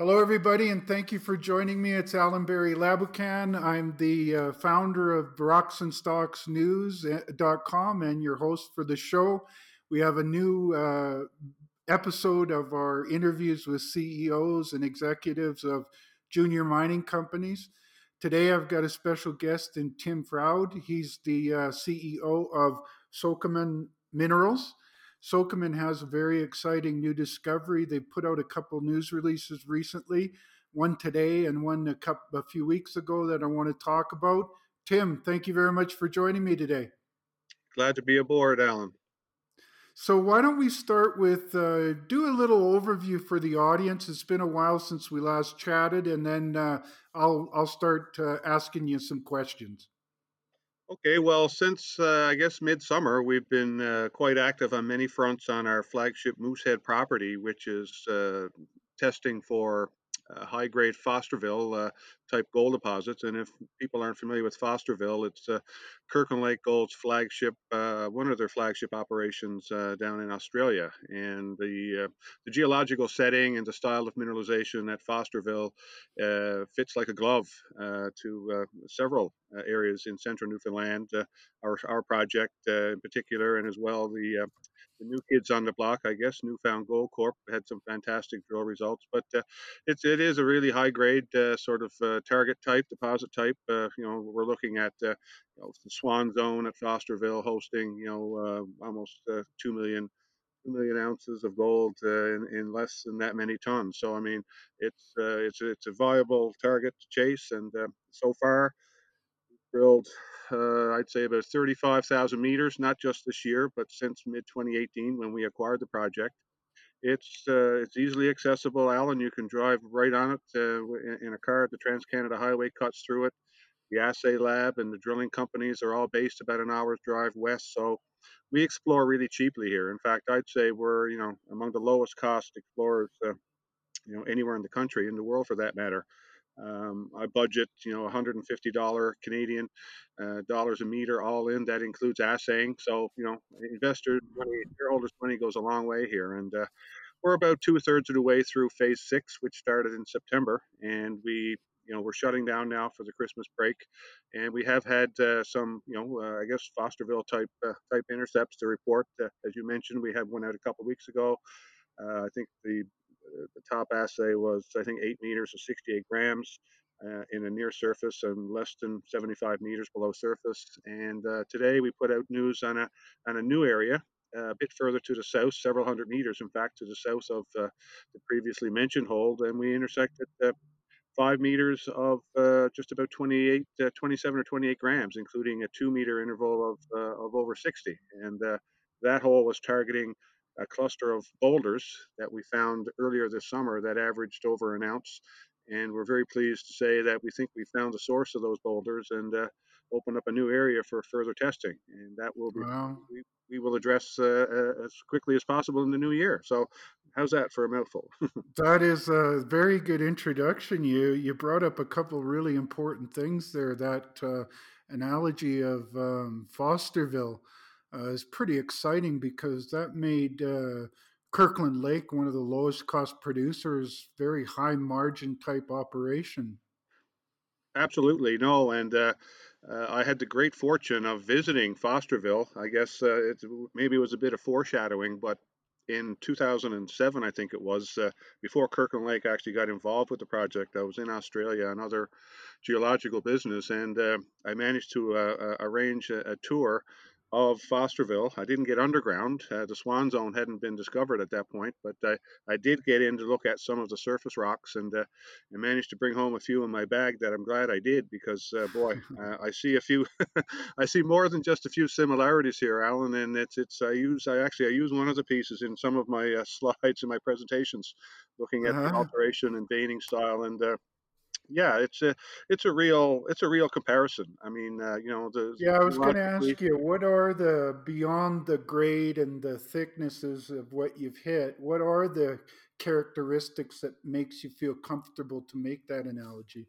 Hello, everybody, and thank you for joining me. It's Alan Barry Laboucan. I'm the uh, founder of RocksandStocksNews.com and your host for the show. We have a new uh, episode of our interviews with CEOs and executives of junior mining companies. Today, I've got a special guest in Tim Froude. He's the uh, CEO of Sokoman Minerals. Sokoman has a very exciting new discovery. They put out a couple news releases recently, one today and one a, couple, a few weeks ago that I want to talk about. Tim, thank you very much for joining me today. Glad to be aboard, Alan. So why don't we start with uh, do a little overview for the audience? It's been a while since we last chatted, and then uh, I'll I'll start uh, asking you some questions. Okay, well, since uh, I guess midsummer, we've been uh, quite active on many fronts on our flagship Moosehead property, which is uh, testing for uh, high grade Fosterville uh, type gold deposits. And if people aren't familiar with Fosterville, it's uh, Kirkland Lake Gold's flagship, uh, one of their flagship operations uh, down in Australia. And the, uh, the geological setting and the style of mineralization at Fosterville fits like a glove to several areas in central Newfoundland. our, our project in particular, and as well the the new kids on the block, I guess, Newfound Gold Corp had some fantastic drill results, but uh, it's it is a really high grade uh, sort of uh, target type, deposit type. Uh, you know, we're looking at uh, you know, the Swan Zone at Fosterville hosting you know uh, almost two million. Million ounces of gold in, in less than that many tons. So I mean, it's it's it's a viable target to chase, and so far, drilled, uh, I'd say about 35,000 meters, not just this year, but since mid 2018 when we acquired the project. It's uh, it's easily accessible, Alan. You can drive right on it uh, in a car. The Trans Canada Highway cuts through it. The assay lab and the drilling companies are all based about an hour's drive west. So we explore really cheaply here. In fact, I'd say we're you know among the lowest cost explorers, uh, you know, anywhere in the country, in the world for that matter. Um, I budget, you know, $150 Canadian uh, dollars a meter all in. That includes assaying. So, you know, investor money, shareholders' money goes a long way here. And uh, we're about two thirds of the way through phase six, which started in September, and we. You know, we're shutting down now for the Christmas break, and we have had uh, some, you know, uh, I guess Fosterville type uh, type intercepts to report. Uh, as you mentioned, we had one out a couple weeks ago. I think the the top assay was, I think, eight meters or 68 grams uh, in a near surface and less than 75 meters below surface. And uh, today we put out news on a on a new area. Uh, a bit further to the south, several hundred meters, in fact, to the south of uh, the previously mentioned hole, and we intersected uh, five meters of uh, just about 28, 27 or 28 grams, including a two meter interval of, of over 60. And that hole was targeting a cluster of boulders that we found earlier this summer that averaged over an ounce. And we're very pleased to say that we think we found the source of those boulders and uh, open up a new area for further testing. And that will be, wow. we, we will address uh, uh, as quickly as possible in the new year. So, how's that for a mouthful? that is a very good introduction. You you brought up a couple really important things there. That uh, analogy of um, Fosterville uh, is pretty exciting because that made uh, Kirkland Lake one of the lowest cost producers, very high margin type operation. Absolutely, no, and uh, uh, I had the great fortune of visiting Fosterville. I guess uh, it maybe it was a bit of foreshadowing, but in 2007, I think it was, uh, before Kirkland Lake actually got involved with the project, I was in Australia, another geological business, and uh, I managed to uh, arrange a, a, tour of Fosterville. I didn't get underground. Uh, the Swan Zone hadn't been discovered at that point, but I, I did get in to look at some of the surface rocks and uh, I managed to bring home a few in my bag that I'm glad I did because, uh, boy, uh, I see a few, I see more than just a few similarities here, Alan. And it's, it's, I use, I actually, I use one of the pieces in some of my uh, slides in my presentations, looking at uh-huh. the alteration and veining style. And uh, yeah, it's a it's a real it's a real comparison. I mean, uh, you know, the yeah. I was going to ask you, what are the beyond the grade and the thicknesses of what you've hit? What are the characteristics that makes you feel comfortable to make that analogy?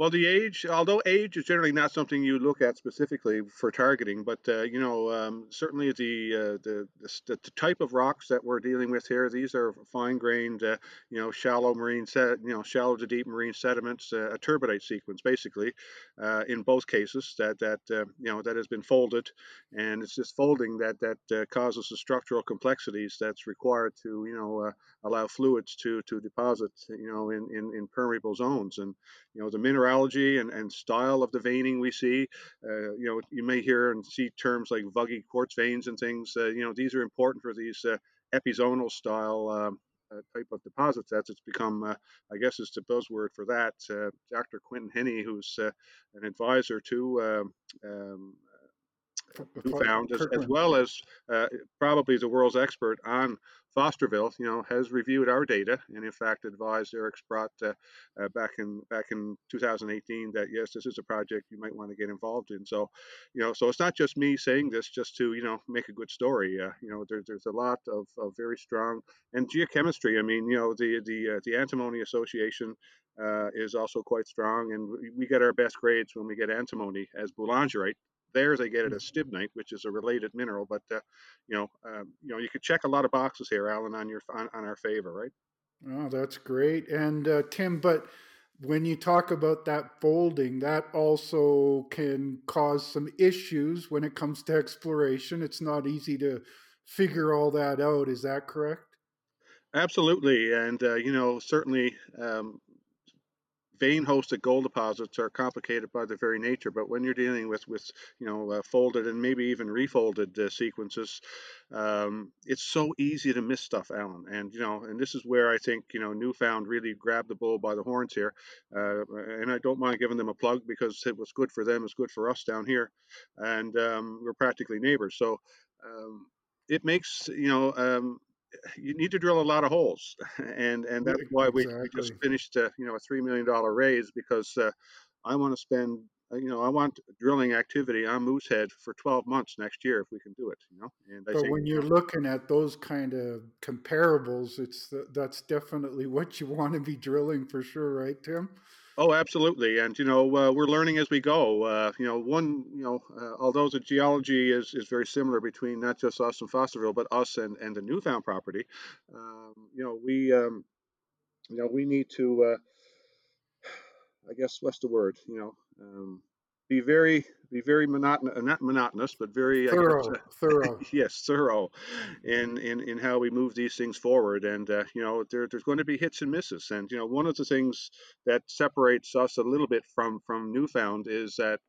Well, the age, although age is generally not something you look at specifically for targeting, but uh, you know, um, certainly the, uh, the, the the type of rocks that we're dealing with here, these are fine-grained, uh, you know, shallow marine set, you know, shallow to deep marine sediments, uh, a turbidite sequence, basically, uh, in both cases that that uh, you know that has been folded, and it's this folding that that causes the structural complexities that's required to you know allow fluids to to deposit, you know, in in, in permeable zones, and you know the mineral mineralogy and, and style of the veining we see. Uh, you know, you may hear and see terms like vuggy quartz veins and things. Uh, you know, these are important for these uh, epizonal style um, uh, type of deposits. That's It's become, uh, I guess, is the buzzword for that. Dr. Quinton Hennigh, who's an advisor to um, um Newfound, as, as, well as uh, probably the world's expert on Fosterville, you know, has reviewed our data and in fact advised Eric Sprott uh, uh, back in back in 2018 that yes, this is a project you might want to get involved in. So, you know, so it's not just me saying this just to you know make a good story. Uh, you know, there, there's a lot of, of very strong and geochemistry. I mean, you know, the the uh, the antimony association uh, is also quite strong, and we, we, get our best grades when we get antimony as boulangerite, Theirs they get it as stibnite, which is a related mineral. But uh, you know, um, you know, you could check a lot of boxes here, Alan, on your on, on our favor, right? Oh, that's great. And uh, Tim, but when you talk about that folding, that also can cause some issues when it comes to exploration. It's not easy to figure all that out. Is that correct? Absolutely, and uh, you know certainly um, vein hosted gold deposits are complicated by their very nature but when you're dealing with with you know uh, folded and maybe even refolded uh, sequences um, it's so easy to miss stuff alan. And you know and this is where i think you know newfound really grabbed the bull by the horns here. Uh, and i don't mind giving them a plug because it was good for them it's good for us down here. And um, we're practically neighbors. So um, it makes you know um, you need to drill a lot of holes, and and that's why we, exactly. we just finished uh, you know a three million dollar raise because uh, I want to spend uh, you know I want drilling activity on Moosehead for 12 months next year if we can do it. You know, and I but think, when you're looking at those kind of comparables, it's that's definitely what you want to be drilling for sure, right, Tim? Oh, absolutely, and you know uh, we're learning as we go. Uh, you know, one, you know, uh, although the geology is, is very similar between not just us and Fosterville, but us and, and the Newfound property, um, you know, we, um, you know, we need to, uh, I guess, what's the word? You know, um, be very be very monotonous uh, not monotonous but very thorough guess, uh, thorough. yes thorough in, in in how we move these things forward. And uh, you know there, there's going to be hits and misses. And you know one of the things that separates us a little bit from from newfound is that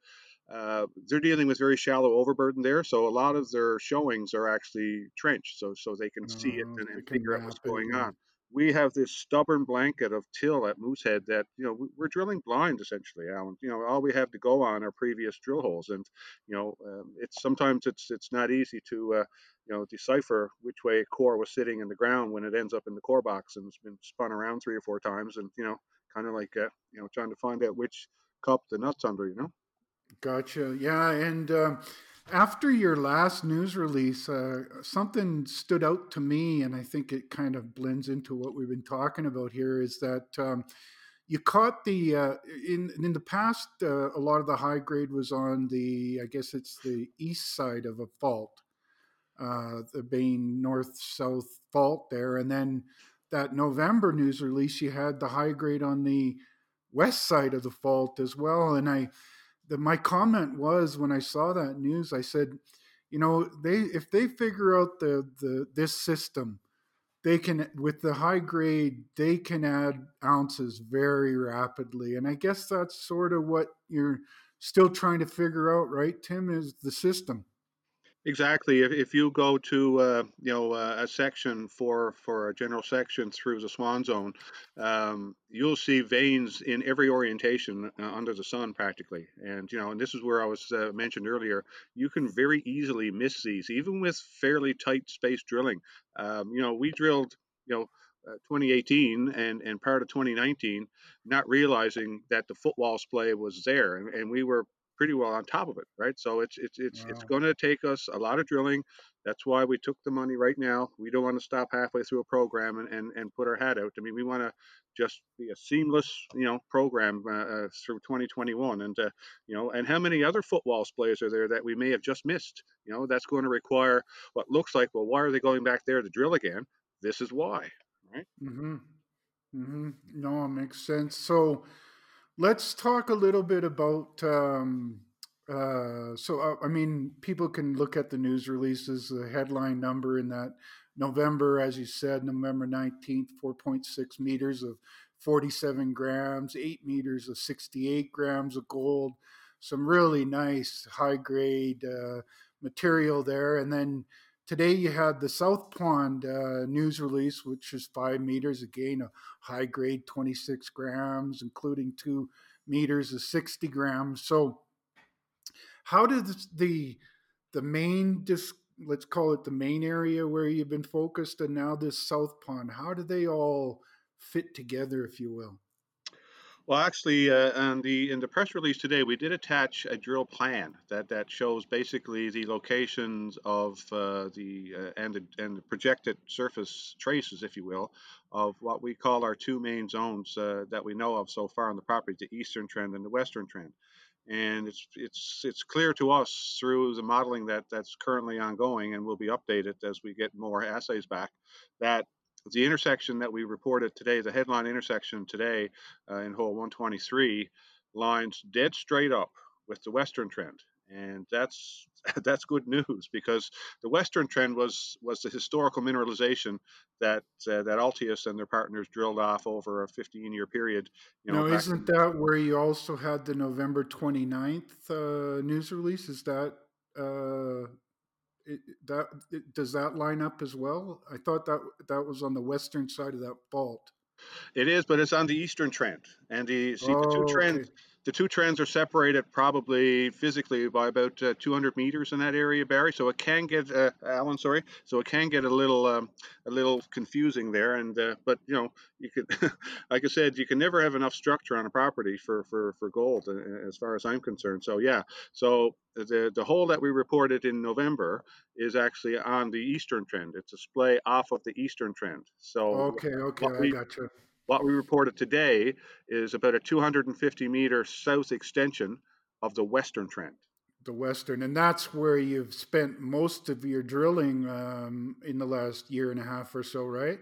uh, they're dealing with very shallow overburden there, so a lot of their showings are actually trenched, so so they can see it oh, and, and figure out what's going on we have this stubborn blanket of till at Moosehead that you know we're drilling blind essentially, Alan. You know, all we have to go on are previous drill holes, and you know, um, it's sometimes it's it's not easy to uh, you know decipher which way a core was sitting in the ground when it ends up in the core box and it's been spun around three or four times, and you know, kind of like uh, you know trying to find out which cup the nuts under. You know. Gotcha. Yeah, and. Um, after your last news release, uh, something stood out to me, and I think it kind of blends into what we've been talking about here. Is that um, you caught the uh, in in the past? Uh, a lot of the high grade was on the, I guess it's the east side of a fault, uh, the Bain north south fault there, and then that November news release, you had the high grade on the west side of the fault as well, and I the, my comment was when I saw that news, I said, you know, they if they figure out the the this system, they can with the high grade they can add ounces very rapidly, and I guess that's sort of what you're still trying to figure out, right, Tim? Is the system. Exactly. If, if you go to uh, you know uh, a section for for a general section through the Swan Zone, um, you'll see veins in every orientation uh, under the sun practically. And you know, and this is where I was uh, mentioned earlier. You can very easily miss these, even with fairly tight space drilling. Um, you know, we drilled you know. Uh, 2018 and, and part of 2019, not realizing that the footwall splay was there, and, and we were pretty well on top of it, right? So it's it's it's wow. it's going to take us a lot of drilling That's why we took the money right now. We don't want to stop halfway through a program and, and, and put our hat out. I mean, we want to just be a seamless, you know, program uh, uh, through 2021. And, uh, you know, and how many other footwall splays are there that we may have just missed? You know, that's going to require what looks like, well, why are they going back there to drill again? This is why, right? Mm-hmm. Mm-hmm. No, it makes sense. So let's talk a little bit about um, uh, so uh, I mean, people can look at the news releases, the headline number in that November, as you said, November nineteenth, four point six meters of forty-seven grams, eight meters of sixty-eight grams of gold, some really nice high grade uh, material there, and then. Today you had the South Pond uh, news release, which is five meters again, a high grade 26 grams, including two meters of 60 grams. So how did the the main disc, let's call it the main area where you've been focused, and now this South Pond? How do they all fit together, if you will? Well, actually, uh, the in the press release today, we did attach a drill plan that that shows basically the locations of uh, the uh, and the, and the projected surface traces, if you will, of what we call our two main zones uh, that we know of so far on the property: the eastern trend and the western trend. And it's it's it's clear to us through the modeling that that's currently ongoing and will be updated as we get more assays back that the intersection that we reported today, the headline intersection today uh, in hole 123, lines dead straight up with the western trend, and that's that's good news because the western trend was was the historical mineralization that uh, that Altius and their partners drilled off over a 15 year period. You know, isn't that where you also had the November 29th uh, news release? Is that uh, it, that it, does that line up as well? I thought that that was on the western side of that fault. It is, but it's on the eastern trend, and the see oh, the two oh, trends. Okay the two trends are separated probably physically by about uh, 200 meters in that area, Barry. So it can get uh, Alan, sorry. So it can get a little um, a little confusing there. And uh, but you know you could, like I said, you can never have enough structure on a property for for for gold, uh, as far as I'm concerned. So yeah. So the the hole that we reported in November is actually on the eastern trend. It's a splay off of the eastern trend. So okay, okay, I got you what we reported today is about a 250 meter south extension of the western trend. The western, and that's where you've spent most of your drilling um, in the last year and a half or so, right?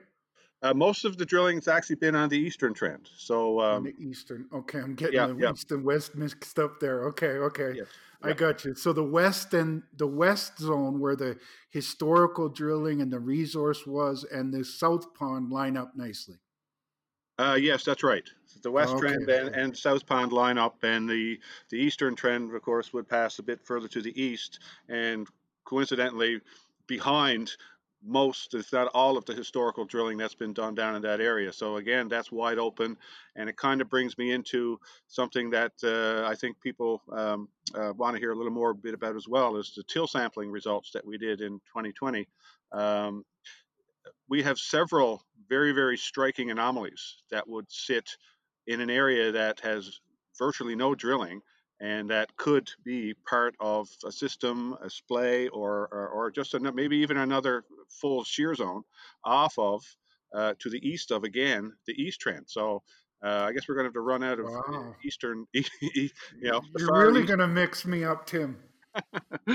Uh, most of the drilling has actually been on the eastern trend. So um, the eastern. Okay, I'm getting yeah, the yeah. east and west mixed up there. Okay, okay, yes, I got you. So the west and the west zone where the historical drilling and the resource was, and the south pond line up nicely. Uh, yes, that's right. The west okay. trend and, and, south pond line up, and the the eastern trend, of course, would pass a bit further to the east, and coincidentally, behind most, if not all, of the historical drilling that's been done down in that area. So again, that's wide open, and it kind of brings me into something that uh, I think people um, uh, want to hear a little more bit about as well, is the till sampling results that we did in 2020. Um, we have several very, very striking anomalies that would sit in an area that has virtually no drilling and that could be part of a system, a splay, or, or, or just a, maybe even another full shear zone off of uh, to the east of, again, the east trend. So uh, I guess we're going to have to run out of wow. eastern, you know. You're really going to mix me up, Tim.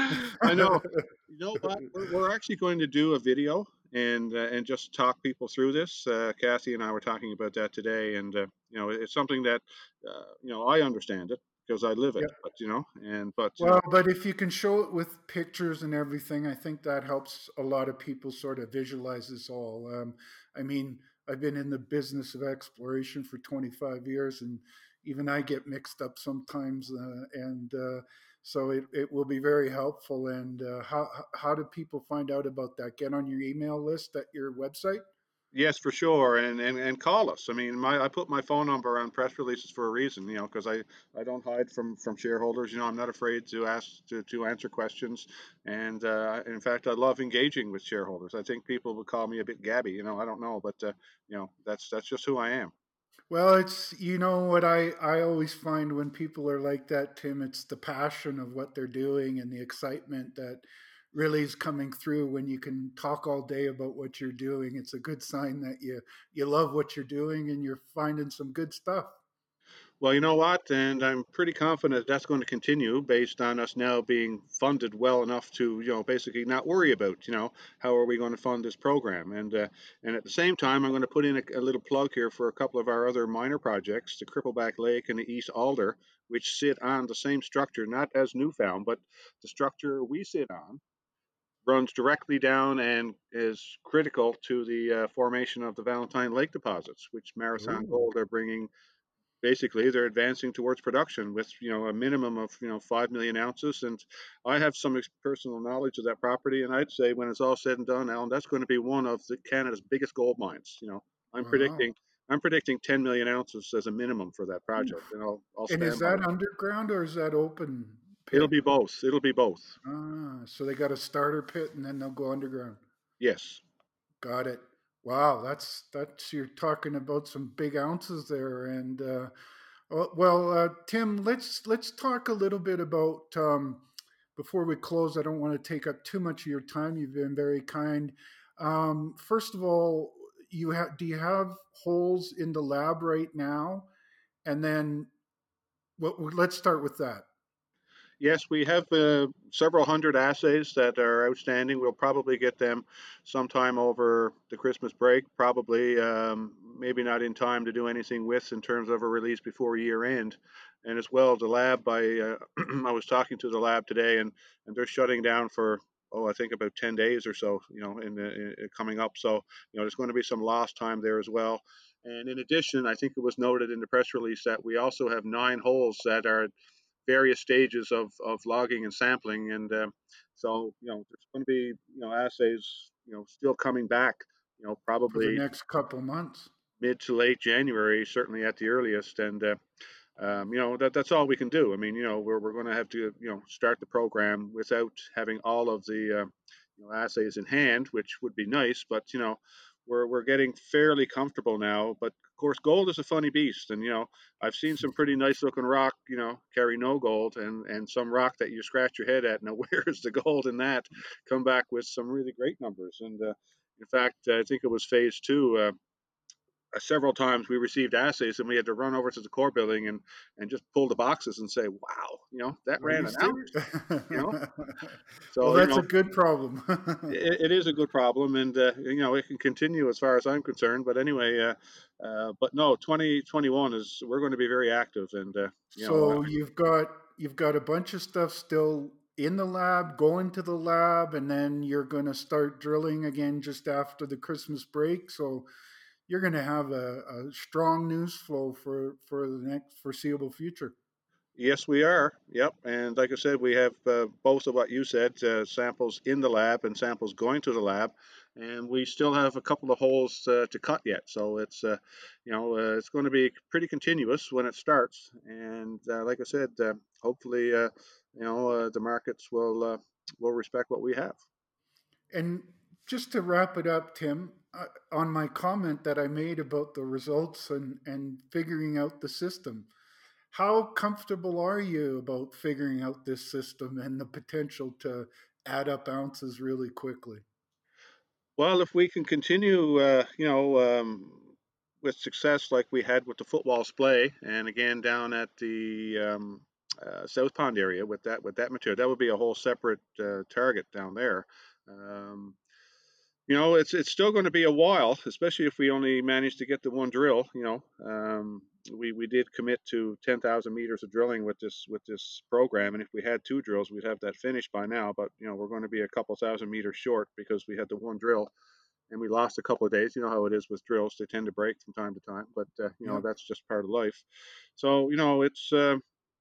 I know. You know what? We're, we're, actually going to do a video and uh, and just talk people through this. Uh, Kathy and I were talking about that today, and uh, you know, it's something that uh, you know I understand it because I live it, yeah. but you know, and but well, know. but if you can show it with pictures and everything, I think that helps a lot of people sort of visualize this all. Um, I mean, I've been in the business of exploration for 25 years, and even I get mixed up sometimes, uh, and uh, so it, it will be very helpful. And uh, how how do people find out about that? Get on your email list at your website. Yes, for sure, and, and and call us. I mean, my I put my phone number on press releases for a reason, you know, because I, I don't hide from from shareholders. You know, I'm not afraid to ask to, to answer questions, and uh, in fact, I love engaging with shareholders. I think people would call me a bit gabby, you know. I don't know, but uh, you know, that's that's just who I am. Well, it's you know what I I always find when people are like that, Tim. It's the passion of what they're doing and the excitement that really is coming through when you can talk all day about what you're doing. It's a good sign that you you love what you're doing and you're finding some good stuff. Well, you know what? And I'm pretty confident that's going to continue based on us now being funded well enough to, you know, basically not worry about, you know, how are we going to fund this program. And uh, and at the same time, I'm going to put in a, a, little plug here for a couple of our other minor projects, the Crippleback Lake and the East Alder, which sit on the same structure, not as Newfound, but the structure we sit on runs directly down and is critical to the uh, formation of the Valentine Lake deposits, which Marathon Ooh. Gold are bringing basically they're advancing towards production with you know a minimum of you know five million ounces. And i have some personal knowledge of that property and i'd say when it's all said and done alan that's going to be one of the canada's biggest gold mines you know. I'm wow. predicting i'm predicting 10 million ounces as a minimum for that project and i'll, I'll and is that underground or is that open pit? it'll be both it'll be both. Ah so they got a starter pit and then they'll go underground? Yes. Got it Wow, that's that's you're talking about some big ounces there, and uh, well, uh, Tim, let's let's talk a little bit about um, before we close. I don't want to take up too much of your time. You've been very kind. Um, first of all, you have do you have holes in the lab right now? And then, well, let's start with that. Yes, we have uh, several hundred assays that are outstanding. We'll probably get them sometime over the Christmas break, probably um, maybe not in time to do anything with in terms of a release before year end. And as well, the lab, I, uh, I was talking to the lab today, and, and they're shutting down for oh, I think about 10 days or so, you know, in, the, in coming up. So, you know, there's going to be some lost time there as well. And in addition, I think it was noted in the press release that we also have nine holes that are various stages of, of logging and sampling. And um, so, you know, there's going to be, you know, assays, you know, still coming back, you know, probably next couple months, mid to late January, certainly at the earliest. And, uh, um, you know, that, that's all we can do. I mean, you know, we're, we're going to have to, you know, start the program without having all of the, uh, you know, assays in hand, which would be nice, but, you know, we're, we're getting fairly comfortable now. But of course, gold is a funny beast, and you know I've seen some pretty nice looking rock, you know, carry no gold, and and some rock that you scratch your head at. Now, where's the gold in that? Come back with some really great numbers, and uh, in fact, I think it was phase two. Uh, several times we received assays and we had to run over to the core building and and just pull the boxes and say, wow, you know, that ran an hour. You know, so well, that's you know, a good problem. it, it is a good problem, and uh, you know, it can continue as far as I'm concerned. But anyway, uh, uh, but no, 2021 is we're going to be very active, and uh, you so know, you've got you've got a bunch of stuff still in the lab, going to the lab, and then you're going to start drilling again just after the Christmas break. So you're going to have a, a, strong news flow for for the next foreseeable future. Yes, we are. Yep, and like I said, we have uh, both of what you said: uh, samples in the lab and samples going to the lab, and we still have a couple of holes uh, to cut yet. So it's uh, you know uh, it's going to be pretty continuous when it starts, and uh, like I said, hopefully you know the markets will will respect what we have. And just to wrap it up, Tim, uh, on my comment that I made about the results and, and figuring out the system. How comfortable are you about figuring out this system and the potential to add up ounces really quickly? Well, if we can continue, uh, you know, um, with success like we had with the footwall splay, and again down at the um, uh, South Pond area with that with that material, that would be a whole separate uh, target down there. Um, you know, it's it's still going to be a while, especially if we only manage to get the one drill. You know, um, we we did commit to 10,000 meters of drilling with this with this program, and if we had two drills, we'd have that finished by now. But you know, we're going to be a couple thousand meters short because we had the one drill, and we lost a couple of days. You know how it is with drills; they tend to break from time to time. But uh, you know, yeah. that's just part of life. So you know, it's uh,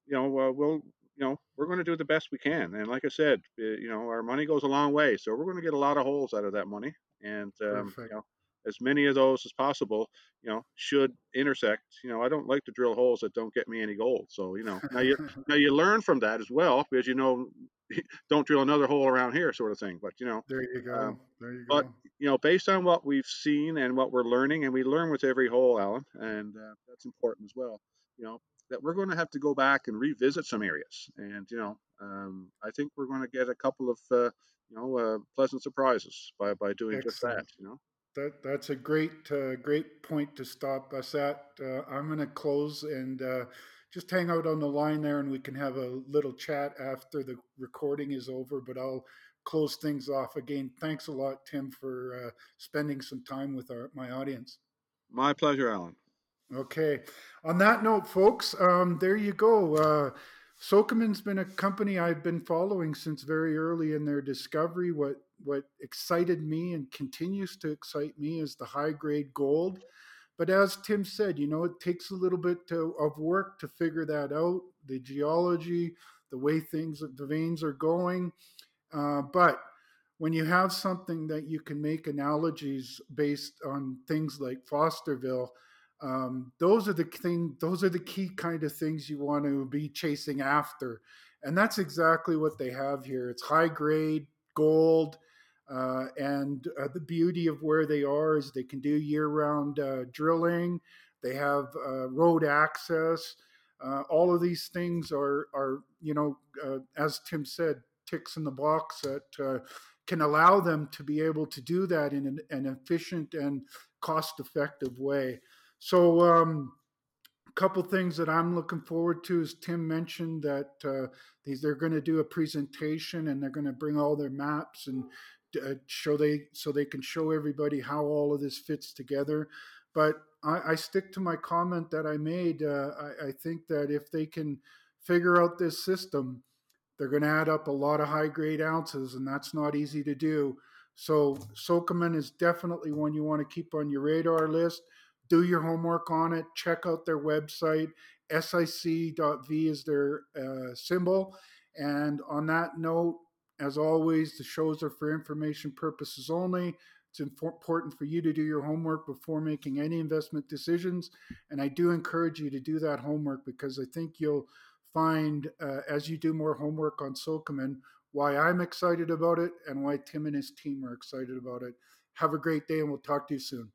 you know, uh, we'll you know, we're going to do the best we can. And like I said, eh, you know, our money goes a long way, so we're going to get a lot of holes out of that money, and um, you know, as many of those as possible, you know, should intersect. You know, I don't like to drill holes that don't get me any gold. So you know, now you now you learn from that as well, because you know, don't drill another hole around here, sort of thing. But you know, there you go. Um, there you go. But you know, based on what we've seen and what we're learning, and we learn with every hole, Alan, and uh, that's important as well. You know, that we're going to have to go back and revisit some areas, and you know, um, I think we're going to get a couple of uh, you know uh, pleasant surprises by by doing Excellent. just that. You know. That, that's a great uh, great point to stop us at. Uh, I'm going to close and uh, just hang out on the line there, and we can have a little chat after the recording is over. But I'll close things off again. Thanks a lot, Tim, for uh, spending some time with our, my audience. My pleasure, Alan. Okay. On that note, folks, um, there you go. Uh, Sokoman's been a company I've been following since very early in their discovery. What what excited me and continues to excite me is the high grade gold. But as Tim said, you know, it takes a little bit to, of work to figure that out, the geology, the way things, the veins are going. Uh, but when you have something that you can make analogies based on things like Fosterville, um, those are the thing those are the key kind of things you want to be chasing after and that's exactly what they have here. It's high grade gold uh, and uh, the beauty of where they are is they can do year round uh, drilling they have uh, road access uh, all of these things are are you know uh, as tim said ticks in the box that can allow them to be able to do that in an, an efficient and cost effective way so, um, a couple things that I'm looking forward to is Tim mentioned that uh, they're going to do a presentation and they're going to bring all their maps and uh, show they so they can show everybody how all of this fits together. But I, I stick to my comment that I made. Uh, I, I think that if they can figure out this system, they're going to add up a lot of high grade ounces, and that's not easy to do. So Sokoman is definitely one you want to keep on your radar list do your homework on it. Check out their website. SIC.V is their uh, symbol. And on that note, as always, the shows are for information purposes only. It's important for you to do your homework before making any investment decisions. And I do encourage you to do that homework because I think you'll find, uh, as you do more homework on Sokoman, why I'm excited about it and why Tim and his team are excited about it. Have a great day, and we'll talk to you soon.